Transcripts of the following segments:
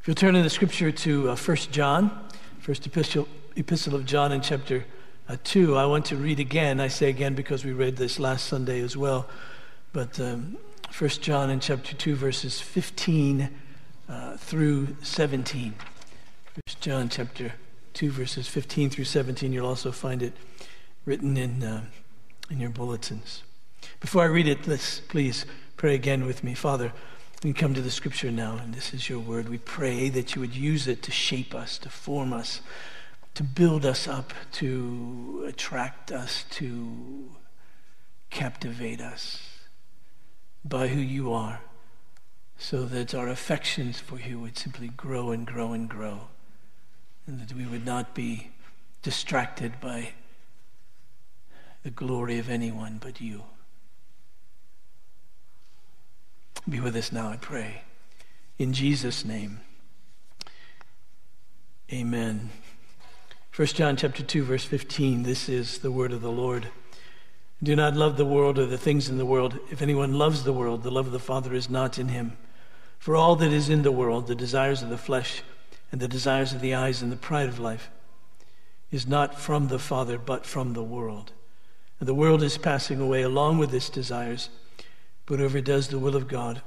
If you'll turn in the scripture to uh, 1 John, first epistle, epistle of John in chapter uh, 2, I want to read again. I say again because we read this last Sunday as well. But um, 1 John in chapter 2, verses 15 uh, through 17. 1 John chapter 2, verses 15 through 17. You'll also find it written in, uh, in your bulletins. Before I read it, let's please pray again with me. Father, we come to the scripture now, and this is your word. We pray that you would use it to shape us, to form us, to build us up, to attract us, to captivate us by who you are, so that our affections for you would simply grow and grow and grow, and that we would not be distracted by the glory of anyone but you. Be with us now, I pray. In Jesus' name. Amen. 1 John chapter 2 verse 15 this is the word of the Lord. Do not love the world or the things in the world. If anyone loves the world, the love of the Father is not in him. For all that is in the world, the desires of the flesh and the desires of the eyes and the pride of life, is not from the Father, but from the world. And the world is passing away along with its desires but whoever does the will of God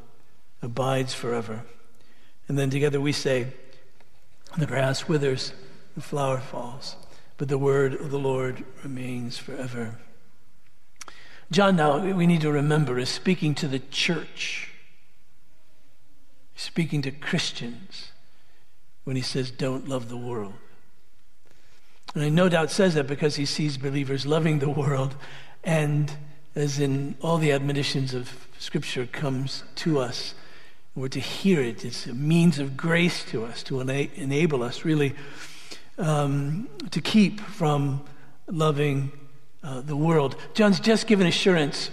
abides forever. And then together we say, The grass withers, the flower falls, but the word of the Lord remains forever. John, now we need to remember, is speaking to the church, speaking to Christians when he says, Don't love the world. And he no doubt says that because he sees believers loving the world and as in all the admonitions of Scripture comes to us. We're to hear it. It's a means of grace to us, to ena- enable us really um, to keep from loving uh, the world. John's just given assurance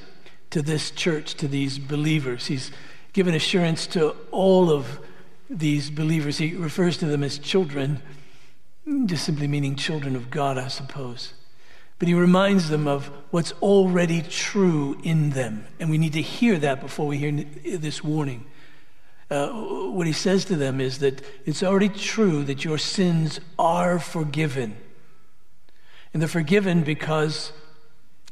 to this church, to these believers. He's given assurance to all of these believers. He refers to them as children, just simply meaning children of God, I suppose. But he reminds them of what's already true in them. And we need to hear that before we hear this warning. Uh, what he says to them is that it's already true that your sins are forgiven. And they're forgiven because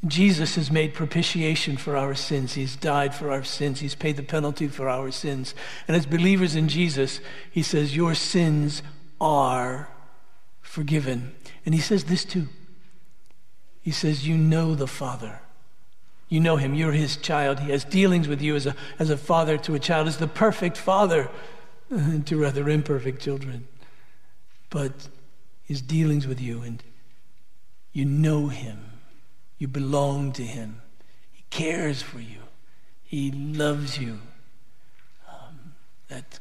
Jesus has made propitiation for our sins. He's died for our sins. He's paid the penalty for our sins. And as believers in Jesus, he says, Your sins are forgiven. And he says this too he says, You know the Father. You know him. You're his child. He has dealings with you as a, as a father to a child, as the perfect father to rather imperfect children. But his dealings with you, and you know him. You belong to him. He cares for you. He loves you. Um, that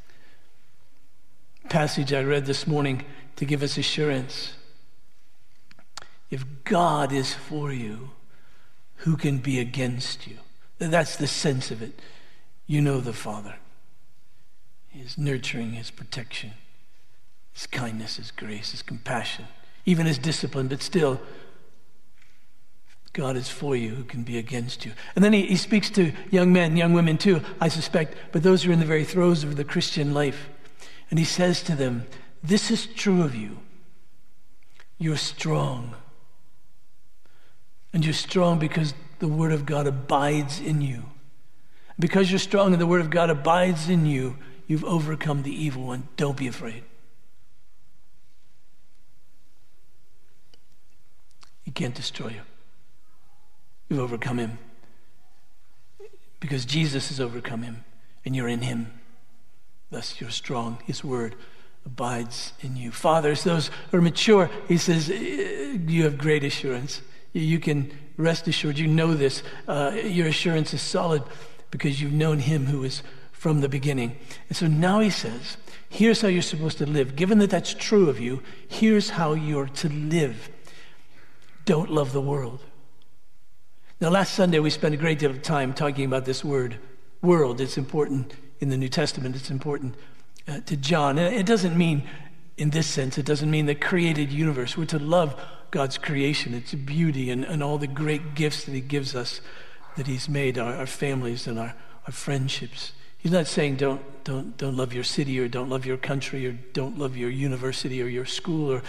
passage I read this morning to give us assurance if God is for you, who can be against you? That's the sense of it. You know the Father. His nurturing, His protection, His kindness, His grace, His compassion, even His discipline, but still, God is for you. Who can be against you? And then he, he speaks to young men, young women too, I suspect, but those who are in the very throes of the Christian life. And he says to them, This is true of you. You're strong. And you're strong because the Word of God abides in you. Because you're strong and the Word of God abides in you, you've overcome the evil one. Don't be afraid. He can't destroy you. You've overcome him. Because Jesus has overcome him, and you're in him. Thus, you're strong. His word abides in you. Fathers, those who are mature, he says, you have great assurance. You can rest assured, you know this. Uh, your assurance is solid because you've known him who is from the beginning. And so now he says, here's how you're supposed to live. Given that that's true of you, here's how you're to live. Don't love the world. Now, last Sunday we spent a great deal of time talking about this word, world. It's important in the New Testament, it's important uh, to John. And it doesn't mean, in this sense, it doesn't mean the created universe. We're to love God's creation, its beauty, and, and all the great gifts that He gives us, that He's made, our, our families and our, our friendships. He's not saying don't, don't, don't love your city or don't love your country or don't love your university or your school or,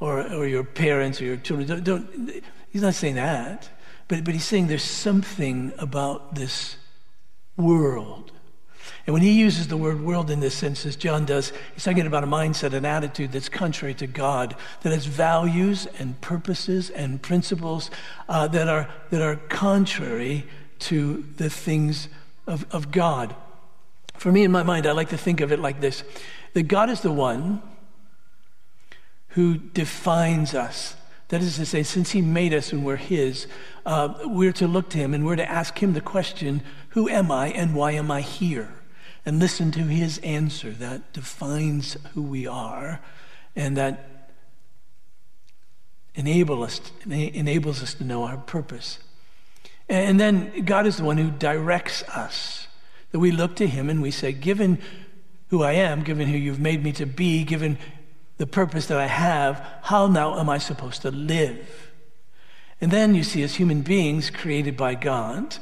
or, or your parents or your children. Don't, don't, he's not saying that. But, but he's saying there's something about this world. And when he uses the word world in this sense, as John does, he's talking about a mindset, an attitude that's contrary to God, that has values and purposes and principles uh, that, are, that are contrary to the things of, of God. For me, in my mind, I like to think of it like this that God is the one who defines us. That is to say, since He made us and we're His, uh, we're to look to Him and we're to ask Him the question, Who am I and why am I here? And listen to His answer that defines who we are and that enable us, enables us to know our purpose. And then God is the one who directs us. That we look to Him and we say, Given who I am, given who you've made me to be, given the purpose that I have, how now am I supposed to live? And then you see, as human beings created by God,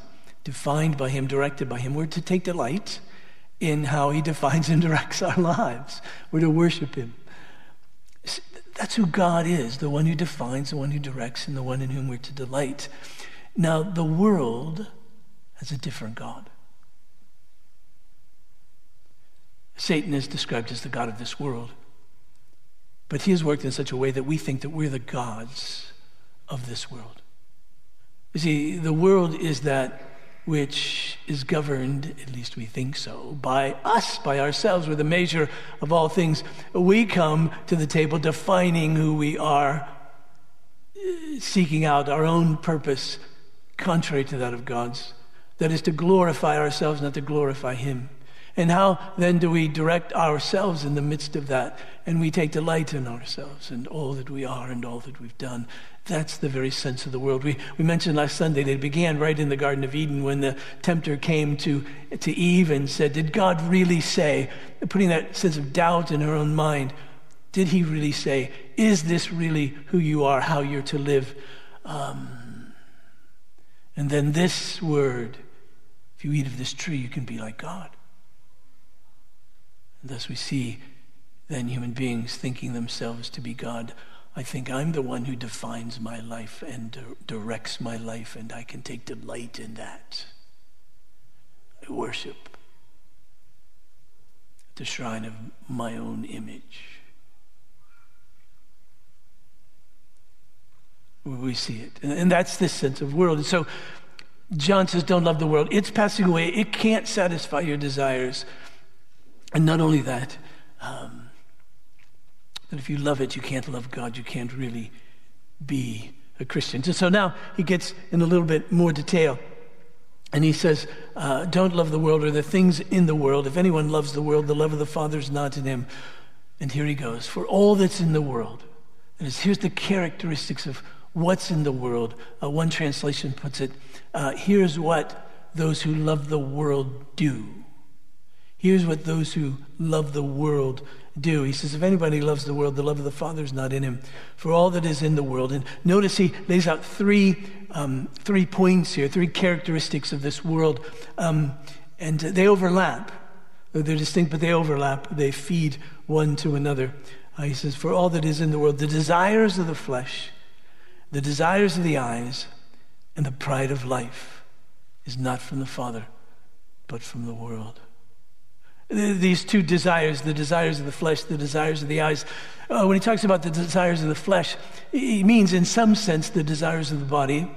defined by Him, directed by Him, we're to take delight in how He defines and directs our lives. We're to worship Him. That's who God is, the one who defines, the one who directs, and the one in whom we're to delight. Now, the world has a different God. Satan is described as the God of this world. But he has worked in such a way that we think that we're the gods of this world. You see, the world is that which is governed, at least we think so, by us, by ourselves. We're the measure of all things. We come to the table defining who we are, seeking out our own purpose, contrary to that of God's. That is to glorify ourselves, not to glorify Him. And how then do we direct ourselves in the midst of that? And we take delight in ourselves and all that we are and all that we've done. That's the very sense of the world. We, we mentioned last Sunday that it began right in the Garden of Eden when the tempter came to, to Eve and said, Did God really say, putting that sense of doubt in her own mind, did he really say, Is this really who you are, how you're to live? Um, and then this word, if you eat of this tree, you can be like God. And thus we see then human beings thinking themselves to be God. I think I'm the one who defines my life and directs my life, and I can take delight in that. I worship at the shrine of my own image. We see it. And that's this sense of world. And so John says, Don't love the world. It's passing away. It can't satisfy your desires. And not only that, um, that if you love it, you can't love God. You can't really be a Christian. So now he gets in a little bit more detail. And he says, uh, Don't love the world or the things in the world. If anyone loves the world, the love of the Father is not in him. And here he goes. For all that's in the world, and here's the characteristics of what's in the world. Uh, one translation puts it uh, here's what those who love the world do. Here's what those who love the world do. He says, If anybody loves the world, the love of the Father is not in him. For all that is in the world. And notice he lays out three, um, three points here, three characteristics of this world. Um, and they overlap. They're distinct, but they overlap. They feed one to another. Uh, he says, For all that is in the world, the desires of the flesh, the desires of the eyes, and the pride of life is not from the Father, but from the world these two desires the desires of the flesh, the desires of the eyes. Uh, when he talks about the desires of the flesh, he means, in some sense, the desires of the body.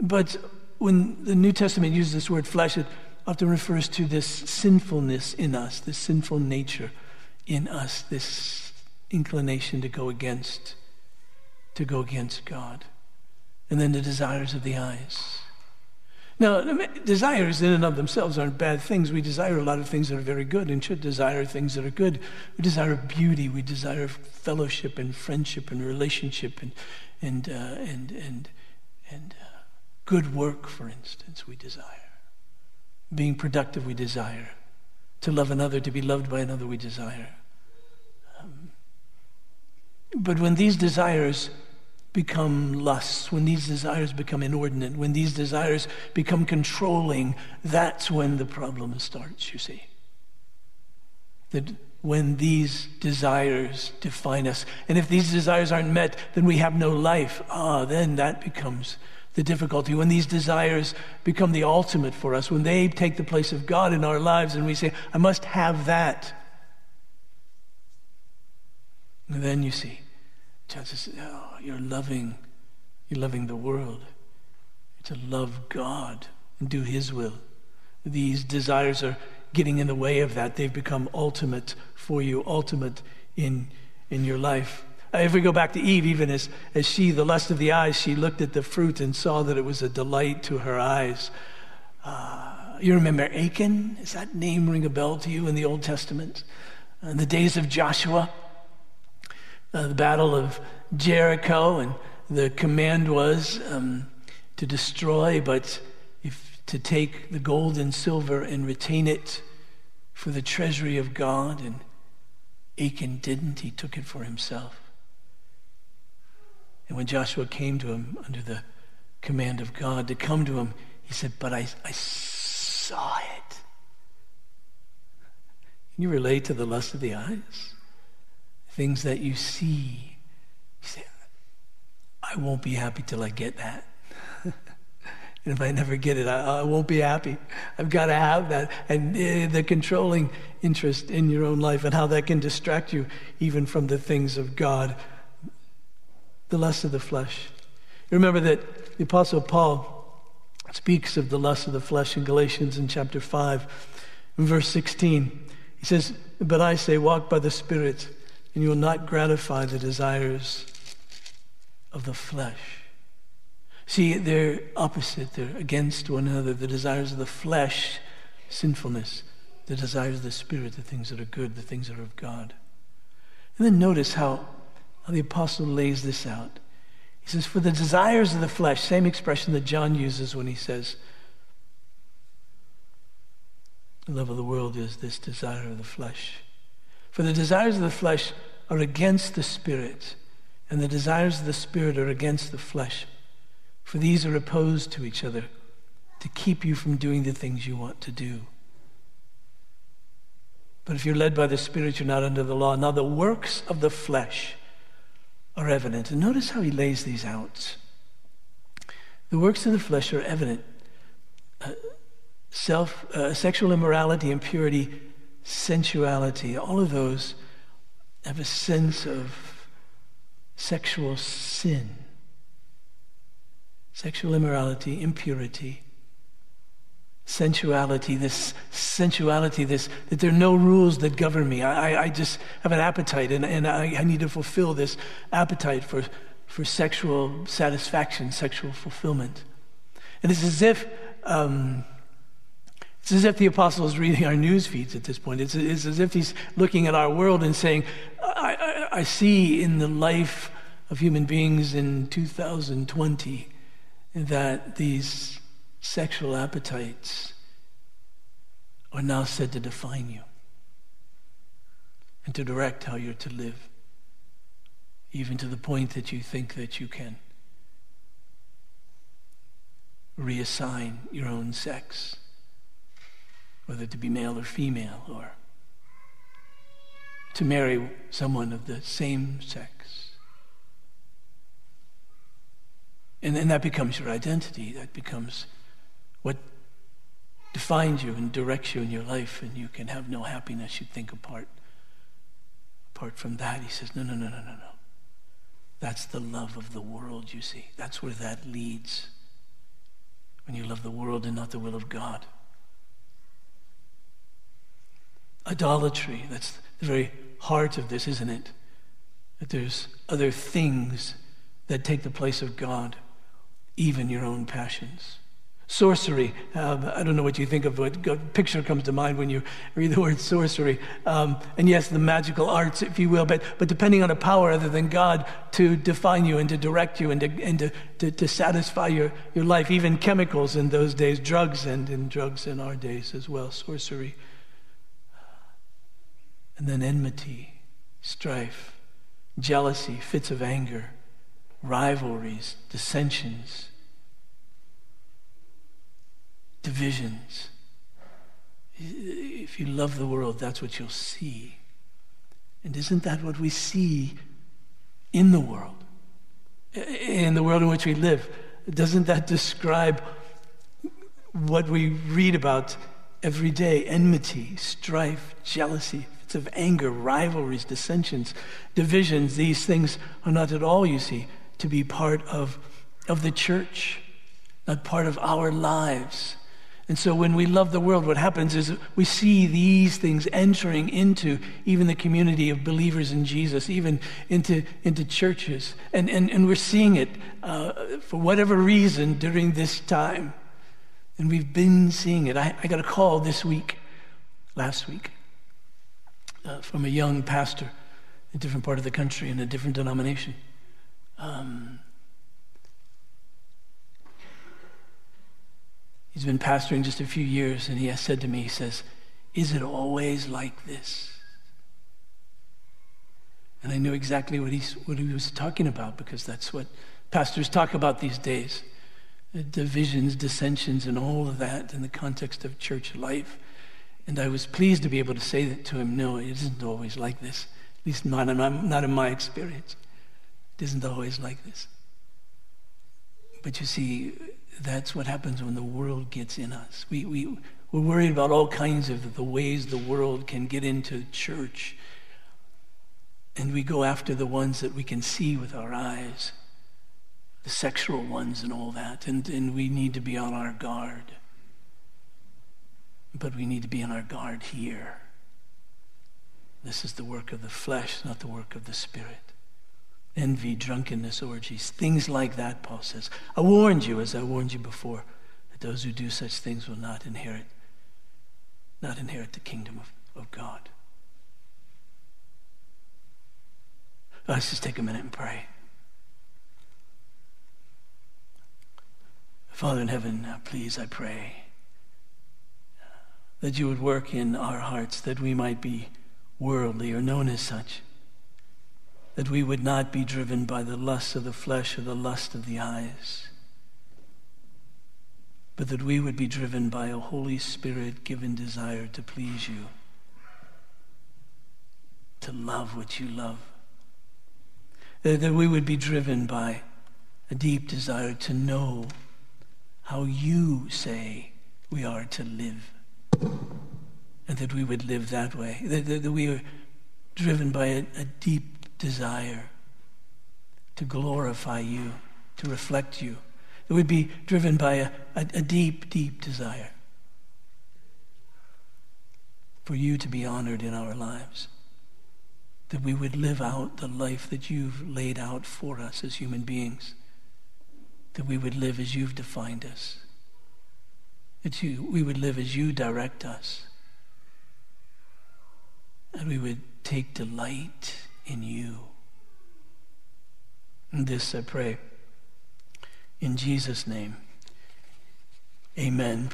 But when the New Testament uses this word flesh, it often refers to this sinfulness in us, this sinful nature in us, this inclination to go against, to go against God. And then the desires of the eyes. Now, desires in and of themselves aren't bad things. We desire a lot of things that are very good and should desire things that are good. We desire beauty. We desire fellowship and friendship and relationship and, and, uh, and, and, and uh, good work, for instance, we desire. Being productive, we desire. To love another, to be loved by another, we desire. Um, but when these desires become lusts, when these desires become inordinate, when these desires become controlling, that's when the problem starts, you see. That when these desires define us. And if these desires aren't met, then we have no life. Ah, then that becomes the difficulty. When these desires become the ultimate for us, when they take the place of God in our lives and we say, I must have that. And then you see, John says, oh, you're loving, you're loving the world. To love God and do His will. These desires are getting in the way of that. They've become ultimate for you, ultimate in, in your life. Uh, if we go back to Eve, even as, as she, the lust of the eyes, she looked at the fruit and saw that it was a delight to her eyes. Uh, you remember Achan? Does that name ring a bell to you in the Old Testament? In the days of Joshua, uh, the battle of Jericho, and the command was um, to destroy, but if, to take the gold and silver and retain it for the treasury of God. And Achan didn't, he took it for himself. And when Joshua came to him under the command of God to come to him, he said, But I, I saw it. Can you relate to the lust of the eyes? Things that you see. You say, I won't be happy till I get that. and if I never get it, I, I, won't be happy. I've got to have that. And uh, the controlling interest in your own life and how that can distract you even from the things of God the lust of the flesh. You remember that the Apostle Paul speaks of the lust of the flesh in Galatians in chapter 5, in verse 16. He says, But I say, walk by the Spirit, and you will not gratify the desires of the flesh. See, they're opposite, they're against one another. The desires of the flesh, sinfulness, the desires of the Spirit, the things that are good, the things that are of God. And then notice how how the apostle lays this out. He says, For the desires of the flesh, same expression that John uses when he says, The love of the world is this desire of the flesh. For the desires of the flesh are against the spirit, and the desires of the spirit are against the flesh. For these are opposed to each other to keep you from doing the things you want to do. But if you're led by the Spirit, you're not under the law. Now, the works of the flesh are evident. And notice how he lays these out. The works of the flesh are evident. Uh, self, uh, sexual immorality, impurity, sensuality, all of those have a sense of sexual sin. Sexual immorality, impurity, sensuality, this sensuality, this that there are no rules that govern me. I, I just have an appetite and, and I, I need to fulfill this appetite for, for sexual satisfaction, sexual fulfillment. And it's as if um, it's as if the apostle is reading our news feeds at this point. It's, it's as if he's looking at our world and saying, I, I, I see in the life of human beings in 2020 that these sexual appetites are now said to define you and to direct how you're to live, even to the point that you think that you can reassign your own sex, whether to be male or female, or to marry someone of the same sex. And then that becomes your identity. That becomes what defines you and directs you in your life, and you can have no happiness, you think, apart. Apart from that, he says, no, no, no, no, no, no. That's the love of the world, you see. That's where that leads. When you love the world and not the will of God. Idolatry, that's the very heart of this, isn't it? That there's other things that take the place of God, even your own passions. Sorcery. Um, I don't know what you think of. What picture comes to mind when you read the word sorcery. Um, and yes, the magical arts, if you will, but, but depending on a power other than God to define you and to direct you and to, and to, to, to satisfy your, your life. Even chemicals in those days, drugs, and in drugs in our days as well, sorcery. And then enmity, strife, jealousy, fits of anger, rivalries, dissensions, divisions. If you love the world, that's what you'll see. And isn't that what we see in the world? In the world in which we live? Doesn't that describe what we read about every day? Enmity, strife, jealousy, fits of anger, rivalries, dissensions, divisions. These things are not at all, you see, to be part of, of the church, not part of our lives. And so when we love the world, what happens is we see these things entering into even the community of believers in Jesus, even into, into churches. And, and, and we're seeing it uh, for whatever reason during this time. And we've been seeing it. I, I got a call this week, last week, uh, from a young pastor in a different part of the country in a different denomination. Um, He's been pastoring just a few years, and he has said to me, he says, Is it always like this? And I knew exactly what, he's, what he was talking about because that's what pastors talk about these days divisions, dissensions, and all of that in the context of church life. And I was pleased to be able to say that to him no, it isn't always like this, at least not in my, not in my experience. It isn't always like this. But you see, that's what happens when the world gets in us. We, we, we're worried about all kinds of the ways the world can get into church. And we go after the ones that we can see with our eyes, the sexual ones and all that. And, and we need to be on our guard. But we need to be on our guard here. This is the work of the flesh, not the work of the spirit envy, drunkenness, orgies, things like that, Paul says. I warned you, as I warned you before, that those who do such things will not inherit, not inherit the kingdom of, of God. Oh, let's just take a minute and pray. Father in heaven, uh, please, I pray that you would work in our hearts that we might be worldly or known as such that we would not be driven by the lust of the flesh or the lust of the eyes, but that we would be driven by a Holy Spirit given desire to please you, to love what you love, that we would be driven by a deep desire to know how you say we are to live, and that we would live that way, that, that we are driven by a, a deep desire to glorify you, to reflect you. that we'd be driven by a, a, a deep, deep desire for you to be honored in our lives. That we would live out the life that you've laid out for us as human beings. That we would live as you've defined us. That you, we would live as you direct us. And we would take delight in you. And this I pray in Jesus' name. Amen.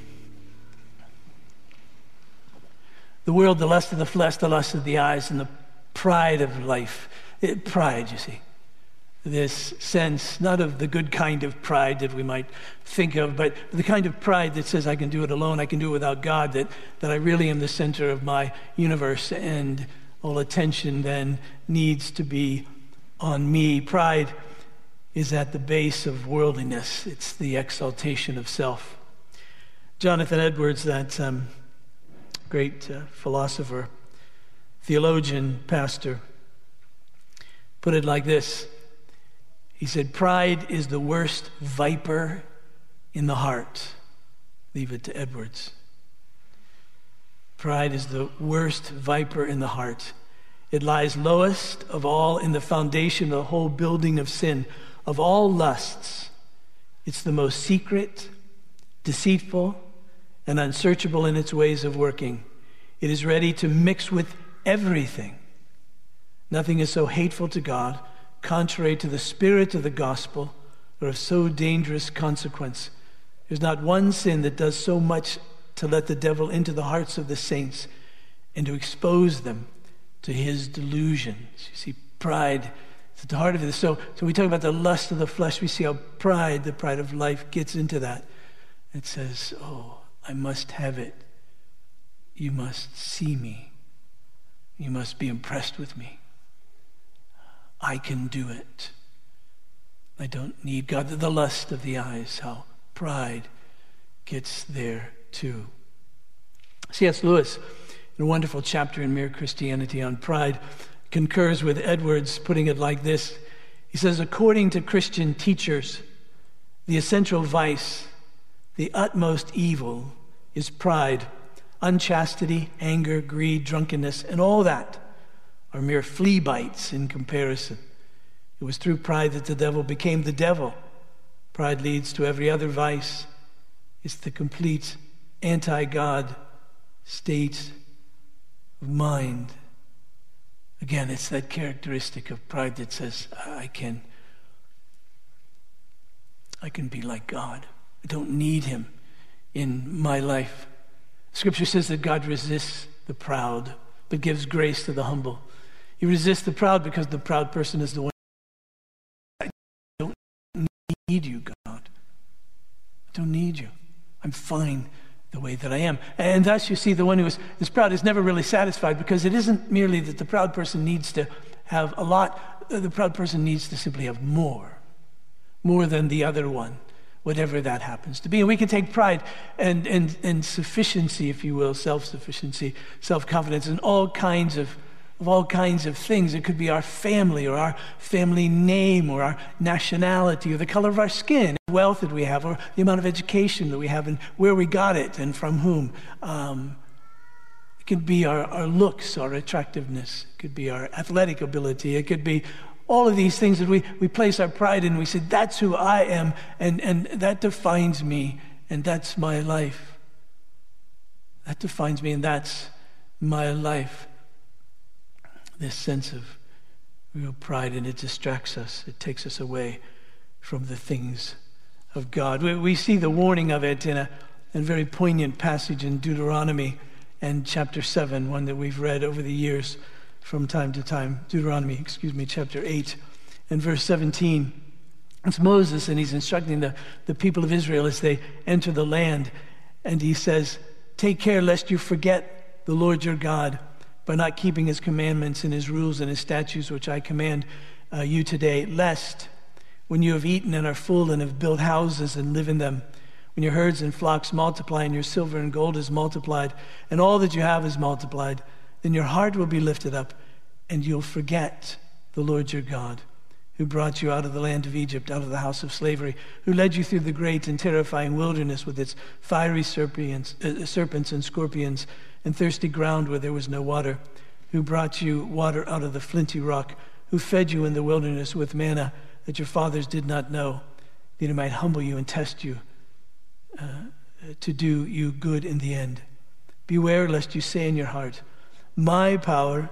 The world, the lust of the flesh, the lust of the eyes, and the pride of life. It, pride, you see. This sense, not of the good kind of pride that we might think of, but the kind of pride that says, I can do it alone, I can do it without God, that, that I really am the center of my universe, and all attention then needs to be on me. Pride is at the base of worldliness, it's the exaltation of self. Jonathan Edwards, that um, great uh, philosopher, theologian, pastor, put it like this He said, Pride is the worst viper in the heart. Leave it to Edwards. Pride is the worst viper in the heart. It lies lowest of all in the foundation of the whole building of sin. Of all lusts, it's the most secret, deceitful, and unsearchable in its ways of working. It is ready to mix with everything. Nothing is so hateful to God, contrary to the spirit of the gospel, or of so dangerous consequence. There's not one sin that does so much to let the devil into the hearts of the saints and to expose them to his delusions. You see, pride is at the heart of this. So, so we talk about the lust of the flesh. We see how pride, the pride of life, gets into that. It says, Oh, I must have it. You must see me. You must be impressed with me. I can do it. I don't need God. The lust of the eyes, how pride gets there too. C.S. Lewis, in a wonderful chapter in Mere Christianity on pride, concurs with Edwards, putting it like this. He says, according to Christian teachers, the essential vice, the utmost evil, is pride. Unchastity, anger, greed, drunkenness, and all that are mere flea bites in comparison. It was through pride that the devil became the devil. Pride leads to every other vice. It's the complete anti God state of mind. Again, it's that characteristic of pride that says, I can, I can be like God. I don't need him in my life. Scripture says that God resists the proud, but gives grace to the humble. He resist the proud because the proud person is the one. I don't need you, God. I don't need you. I'm fine the way that I am. And thus, you see, the one who is, is proud is never really satisfied because it isn't merely that the proud person needs to have a lot, the proud person needs to simply have more, more than the other one, whatever that happens to be. And we can take pride and, and, and sufficiency, if you will, self sufficiency, self confidence, and all kinds of of all kinds of things. It could be our family or our family name or our nationality or the color of our skin, wealth that we have, or the amount of education that we have and where we got it and from whom. Um, it could be our, our looks, our attractiveness. It could be our athletic ability. It could be all of these things that we, we place our pride in. We say, that's who I am, and, and that defines me, and that's my life. That defines me, and that's my life this sense of real pride, and it distracts us. It takes us away from the things of God. We, we see the warning of it in a, in a very poignant passage in Deuteronomy and chapter 7, one that we've read over the years from time to time. Deuteronomy, excuse me, chapter 8 and verse 17. It's Moses, and he's instructing the, the people of Israel as they enter the land. And he says, Take care lest you forget the Lord your God by not keeping his commandments and his rules and his statutes, which I command uh, you today, lest when you have eaten and are full and have built houses and live in them, when your herds and flocks multiply and your silver and gold is multiplied, and all that you have is multiplied, then your heart will be lifted up and you'll forget the Lord your God, who brought you out of the land of Egypt, out of the house of slavery, who led you through the great and terrifying wilderness with its fiery serpents, uh, serpents and scorpions and thirsty ground where there was no water, who brought you water out of the flinty rock, who fed you in the wilderness with manna that your fathers did not know, that he might humble you and test you uh, to do you good in the end. Beware lest you say in your heart, My power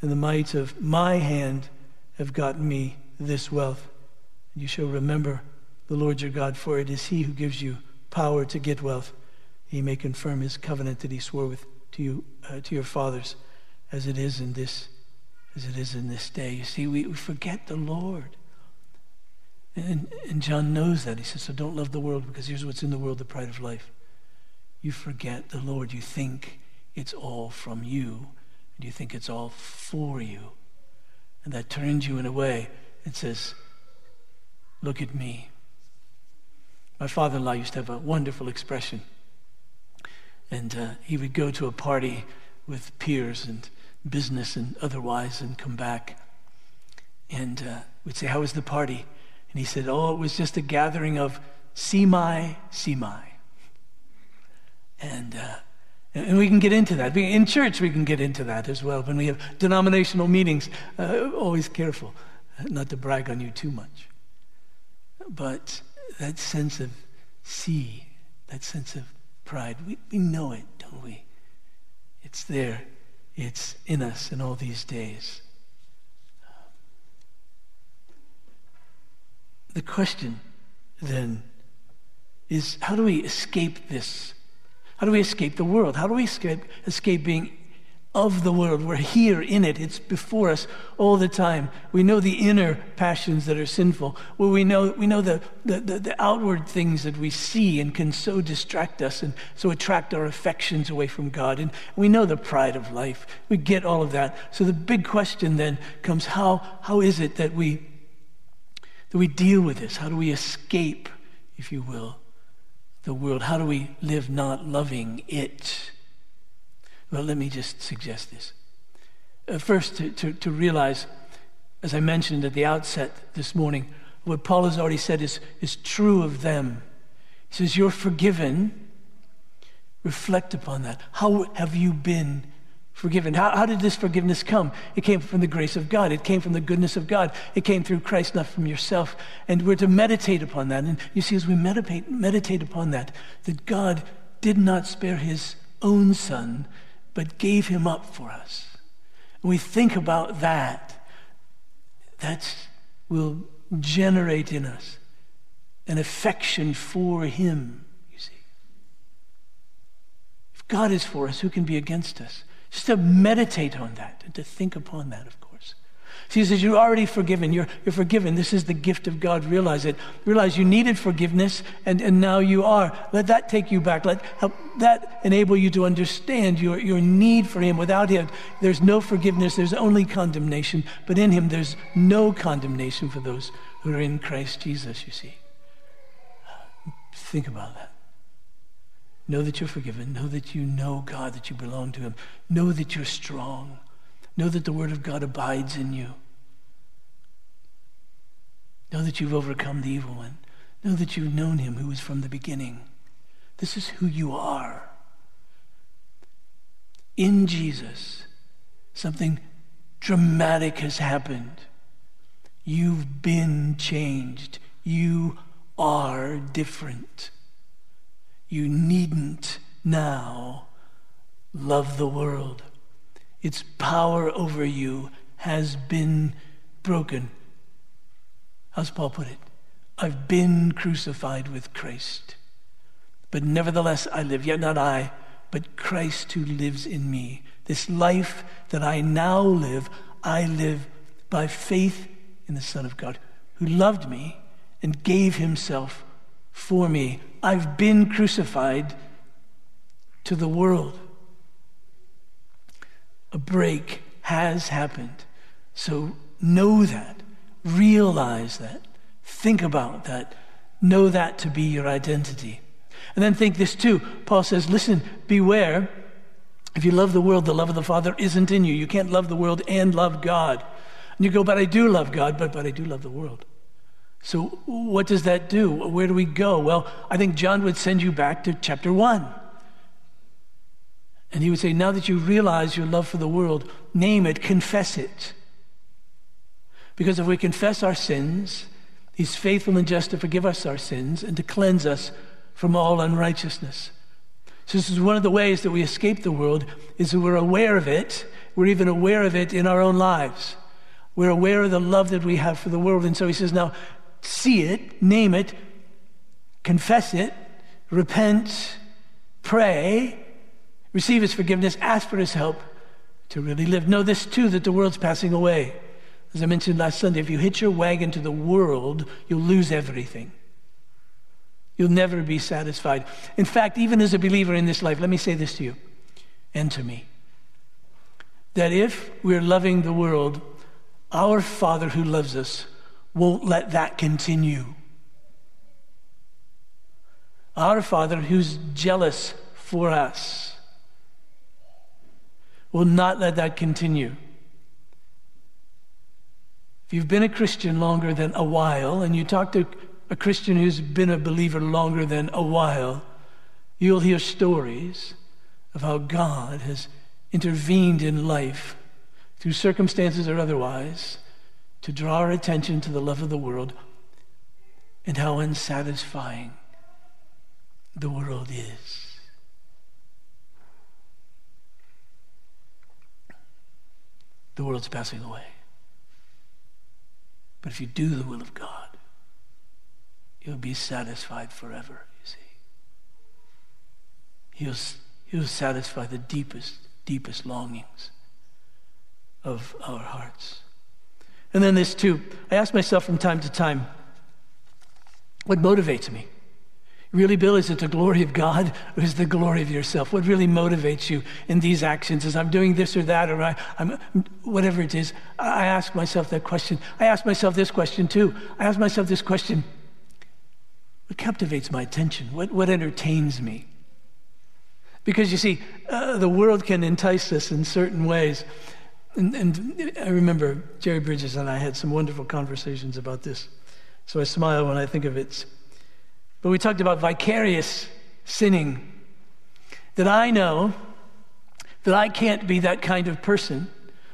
and the might of my hand have gotten me this wealth. And you shall remember the Lord your God, for it is he who gives you power to get wealth he may confirm his covenant that he swore with to you uh, to your fathers as it is in this as it is in this day. You see we, we forget the lord. And, and john knows that. He says so don't love the world because here's what's in the world the pride of life. You forget the lord. You think it's all from you and you think it's all for you. And that turns you in a way and says look at me. My father-in-law used to have a wonderful expression and uh, he would go to a party with peers and business and otherwise and come back. And uh, we'd say, How was the party? And he said, Oh, it was just a gathering of see my. And, uh, and we can get into that. In church, we can get into that as well. When we have denominational meetings, uh, always careful not to brag on you too much. But that sense of see, that sense of pride. We, we know it, don't we? It's there, it's in us in all these days. The question then is how do we escape this? How do we escape the world? How do we escape, escape being of the world. We're here in it. It's before us all the time. We know the inner passions that are sinful. Well, we know, we know the, the, the, the, outward things that we see and can so distract us and so attract our affections away from God. And we know the pride of life. We get all of that. So the big question then comes how, how is it that we, that we deal with this? How do we escape, if you will, the world? How do we live not loving it? Well, let me just suggest this. Uh, first, to, to, to realize, as I mentioned at the outset this morning, what Paul has already said is, is true of them. He says, You're forgiven. Reflect upon that. How have you been forgiven? How, how did this forgiveness come? It came from the grace of God, it came from the goodness of God, it came through Christ, not from yourself. And we're to meditate upon that. And you see, as we meditate, meditate upon that, that God did not spare his own son but gave him up for us. And we think about that, that will generate in us an affection for him, you see. If God is for us, who can be against us? Just to meditate on that and to think upon that, of course. He says, You're already forgiven. You're, you're forgiven. This is the gift of God. Realize it. Realize you needed forgiveness, and, and now you are. Let that take you back. Let help that enable you to understand your, your need for Him. Without Him, there's no forgiveness, there's only condemnation. But in Him, there's no condemnation for those who are in Christ Jesus, you see. Think about that. Know that you're forgiven. Know that you know God, that you belong to Him. Know that you're strong. Know that the Word of God abides in you. Know that you've overcome the evil one. Know that you've known him who was from the beginning. This is who you are. In Jesus, something dramatic has happened. You've been changed. You are different. You needn't now love the world its power over you has been broken. How's Paul put it? I've been crucified with Christ. But nevertheless, I live, yet not I, but Christ who lives in me. This life that I now live, I live by faith in the Son of God, who loved me and gave himself for me. I've been crucified to the world a break has happened. So know that, realize that, think about that, know that to be your identity. And then think this too. Paul says, listen, beware. If you love the world, the love of the Father isn't in you. You can't love the world and love God. And you go, but I do love God, but, but I do love the world. So what does that do? Where do we go? Well, I think John would send you back to chapter 1. And he would say, Now that you realize your love for the world, name it, confess it. Because if we confess our sins, he's faithful and just to forgive us our sins and to cleanse us from all unrighteousness. So this is one of the ways that we escape the world is that we're aware of it. We're even aware of it in our own lives. We're aware of the love that we have for the world. And so he says, now see it, name it, confess it, repent, pray, receive his forgiveness, ask for his help to really live. Know this too that the world's passing away. As I mentioned last Sunday, if you hitch your wagon to the world, you'll lose everything. You'll never be satisfied. In fact, even as a believer in this life, let me say this to you and to me that if we're loving the world, our Father who loves us won't let that continue. Our Father who's jealous for us will not let that continue. If you've been a Christian longer than a while, and you talk to a Christian who's been a believer longer than a while, you'll hear stories of how God has intervened in life through circumstances or otherwise to draw our attention to the love of the world and how unsatisfying the world is. The world's passing away. But if you do the will of God, you'll be satisfied forever, you see. He'll, he'll satisfy the deepest, deepest longings of our hearts. And then this too, I ask myself from time to time, what motivates me? Really, Bill, is it the glory of God or is it the glory of yourself? What really motivates you in these actions? Is I'm doing this or that or I, am whatever it is? I ask myself that question. I ask myself this question too. I ask myself this question What captivates my attention? What, what entertains me? Because you see, uh, the world can entice us in certain ways. And, and I remember Jerry Bridges and I had some wonderful conversations about this. So I smile when I think of it. But we talked about vicarious sinning. That I know that I can't be that kind of person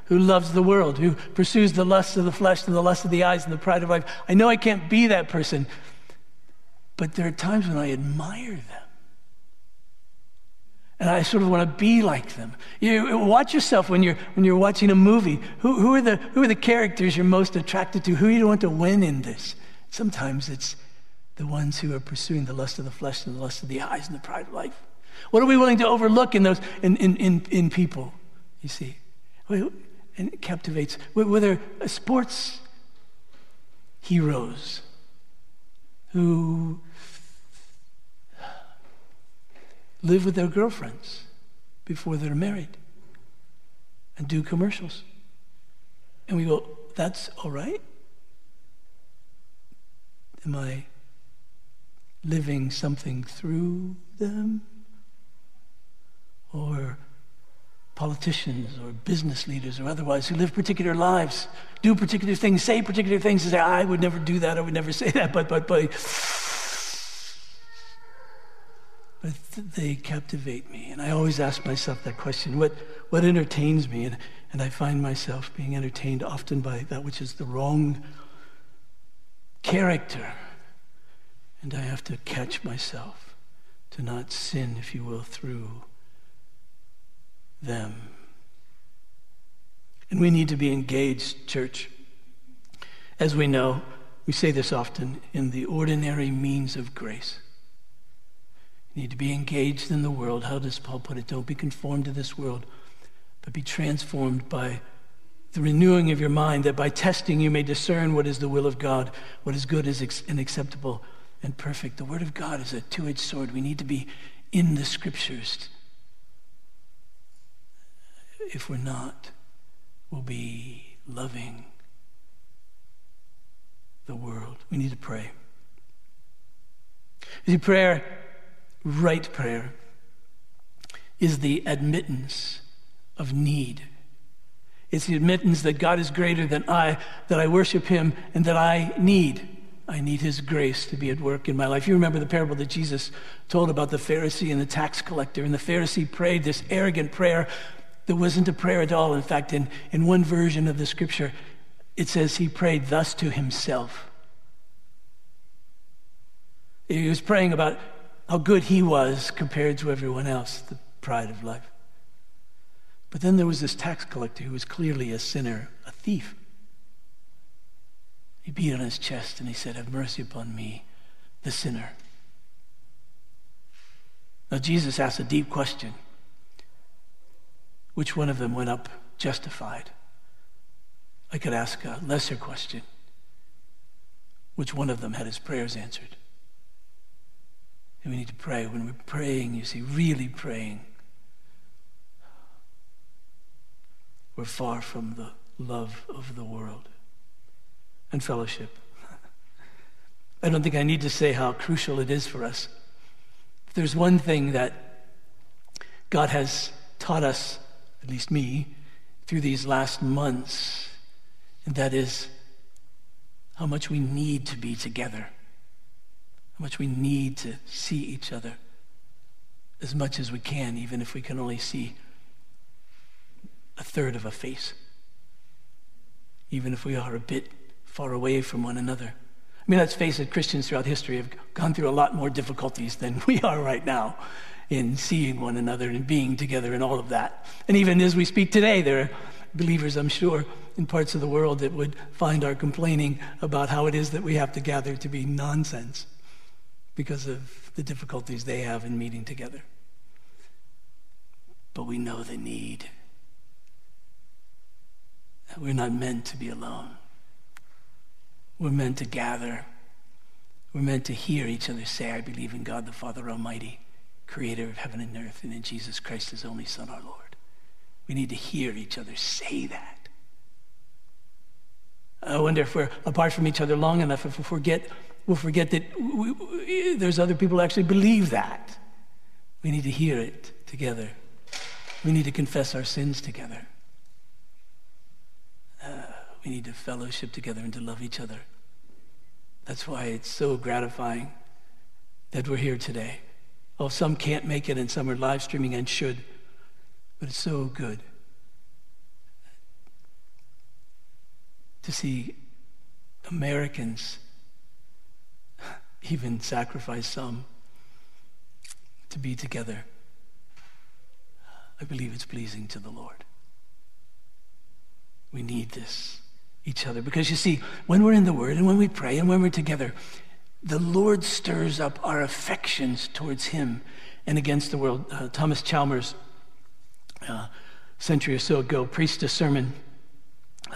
who loves the world, who pursues the lust of the flesh and the lust of the eyes and the pride of life. I know I can't be that person. But there are times when I admire them. And I sort of want to be like them. You watch yourself when you're when you're watching a movie. Who, who are the who are the characters you're most attracted to? Who do you want to win in this? Sometimes it's the ones who are pursuing the lust of the flesh and the lust of the eyes and the pride of life. What are we willing to overlook in those in, in, in, in people? You see, and it captivates. Whether uh, sports heroes who live with their girlfriends before they're married and do commercials, and we go, "That's all right." Am I living something through them? Or politicians or business leaders or otherwise who live particular lives, do particular things, say particular things, and say, I would never do that, I would never say that, but, but, but. But they captivate me. And I always ask myself that question what, what entertains me? And, and I find myself being entertained often by that which is the wrong character and I have to catch myself to not sin, if you will, through them. And we need to be engaged, church. As we know, we say this often in the ordinary means of grace. You need to be engaged in the world. How does Paul put it? Don't be conformed to this world, but be transformed by the renewing of your mind, that by testing you may discern what is the will of God, what is good and acceptable and perfect. The Word of God is a two edged sword. We need to be in the Scriptures. If we're not, we'll be loving the world. We need to pray. See, prayer, right prayer, is the admittance of need. It's the admittance that God is greater than I, that I worship Him, and that I need. I need his grace to be at work in my life. You remember the parable that Jesus told about the Pharisee and the tax collector. And the Pharisee prayed this arrogant prayer that wasn't a prayer at all. In fact, in, in one version of the scripture, it says he prayed thus to himself. He was praying about how good he was compared to everyone else, the pride of life. But then there was this tax collector who was clearly a sinner, a thief. He beat on his chest and he said, Have mercy upon me, the sinner. Now, Jesus asked a deep question Which one of them went up justified? I could ask a lesser question Which one of them had his prayers answered? And we need to pray. When we're praying, you see, really praying, we're far from the love of the world and fellowship. I don't think I need to say how crucial it is for us. If there's one thing that God has taught us, at least me, through these last months, and that is how much we need to be together, how much we need to see each other as much as we can, even if we can only see a third of a face, even if we are a bit far away from one another. I mean, let's face it, Christians throughout history have gone through a lot more difficulties than we are right now in seeing one another and being together and all of that. And even as we speak today, there are believers, I'm sure, in parts of the world that would find our complaining about how it is that we have to gather to be nonsense because of the difficulties they have in meeting together. but we know the need. We're not meant to be alone. We're meant to gather. We're meant to hear each other say, I believe in God the Father Almighty, creator of heaven and earth, and in Jesus Christ, his only Son, our Lord. We need to hear each other say that. I wonder if we're apart from each other long enough, if we forget, we'll forget that we, we, there's other people who actually believe that. We need to hear it together. We need to confess our sins together. Uh, we need to fellowship together and to love each other. That's why it's so gratifying that we're here today. Oh, some can't make it and some are live streaming and should, but it's so good to see Americans even sacrifice some to be together. I believe it's pleasing to the Lord. We need this, each other. Because you see, when we're in the Word and when we pray and when we're together, the Lord stirs up our affections towards Him and against the world. Uh, Thomas Chalmers, uh, century or so ago, preached a sermon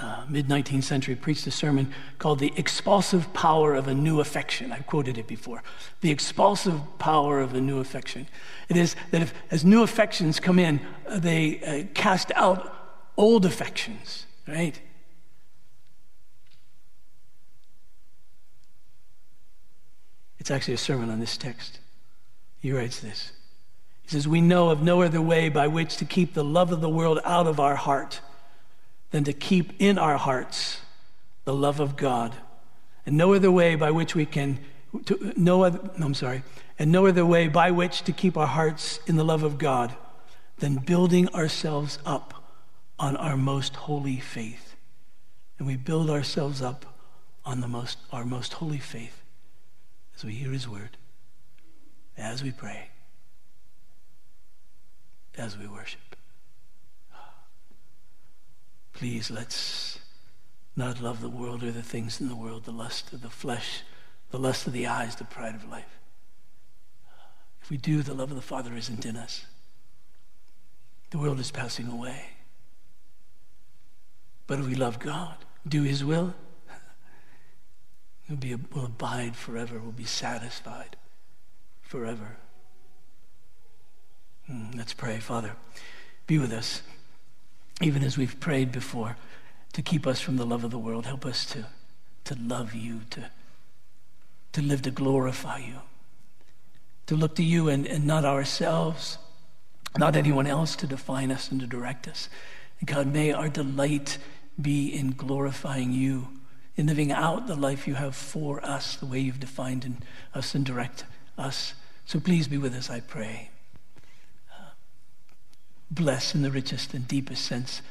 uh, mid 19th century, preached a sermon called The Expulsive Power of a New Affection. I've quoted it before. The expulsive power of a new affection. It is that if, as new affections come in, uh, they uh, cast out old affections, right? It's actually a sermon on this text. He writes this. He says, We know of no other way by which to keep the love of the world out of our heart than to keep in our hearts the love of God. And no other way by which we can, to, no other, no, I'm sorry, and no other way by which to keep our hearts in the love of God than building ourselves up on our most holy faith. And we build ourselves up on the most, our most holy faith as we hear His word, as we pray, as we worship. Please let's not love the world or the things in the world, the lust of the flesh, the lust of the eyes, the pride of life. If we do, the love of the Father isn't in us. The world is passing away. But if we love God, do His will, we'll, be, we'll abide forever. We'll be satisfied forever. Hmm, let's pray. Father, be with us even as we've prayed before, to keep us from the love of the world. Help us to, to love you, to, to live to glorify you, to look to you and, and not ourselves, not anyone else to define us and to direct us. And God, may our delight be in glorifying you, in living out the life you have for us, the way you've defined in us and direct us. So please be with us, I pray bless in the richest and deepest sense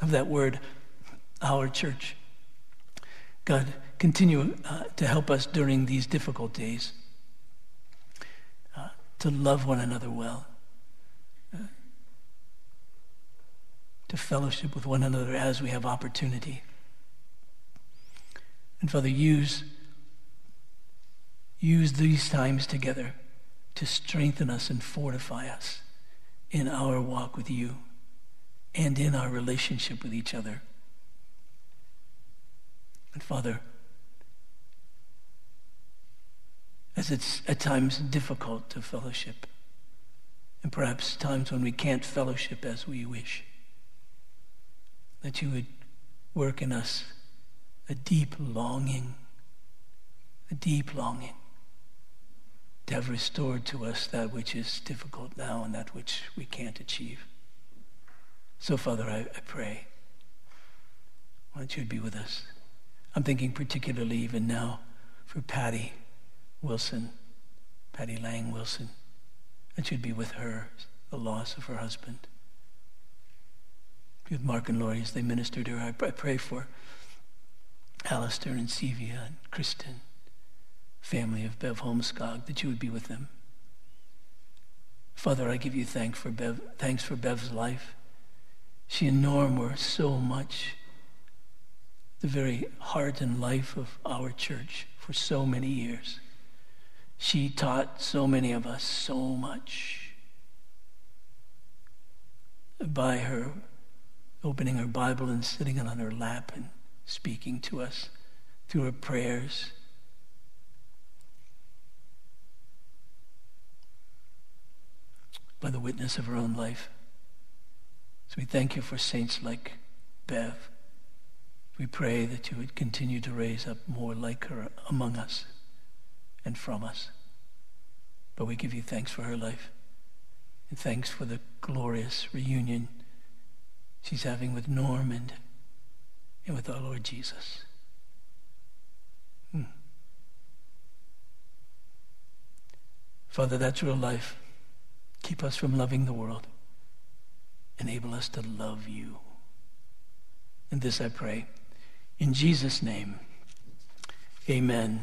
of that word, our church. God, continue uh, to help us during these difficult days uh, to love one another well, uh, to fellowship with one another as we have opportunity. And Father, use, use these times together to strengthen us and fortify us in our walk with you and in our relationship with each other. And Father, as it's at times difficult to fellowship, and perhaps times when we can't fellowship as we wish, that you would work in us a deep longing, a deep longing to have restored to us that which is difficult now and that which we can't achieve. So, Father, I, I pray, why don't you be with us? I'm thinking particularly even now for Patty Wilson, Patty Lang Wilson, that you'd be with her, the loss of her husband. With Mark and Lori as they minister to her. I pray for Alistair and Sevia and Kristen family of Bev Holmskog, that you would be with them. Father, I give you thanks for Bev, thanks for Bev's life. She and Norm were so much the very heart and life of our church for so many years. She taught so many of us so much. by her opening her Bible and sitting it on her lap and speaking to us through her prayers. By the witness of her own life. So we thank you for saints like Bev. We pray that you would continue to raise up more like her among us and from us. But we give you thanks for her life and thanks for the glorious reunion she's having with Norm and, and with our Lord Jesus. Hmm. Father, that's real life. Keep us from loving the world. Enable us to love you. And this I pray. In Jesus' name, amen.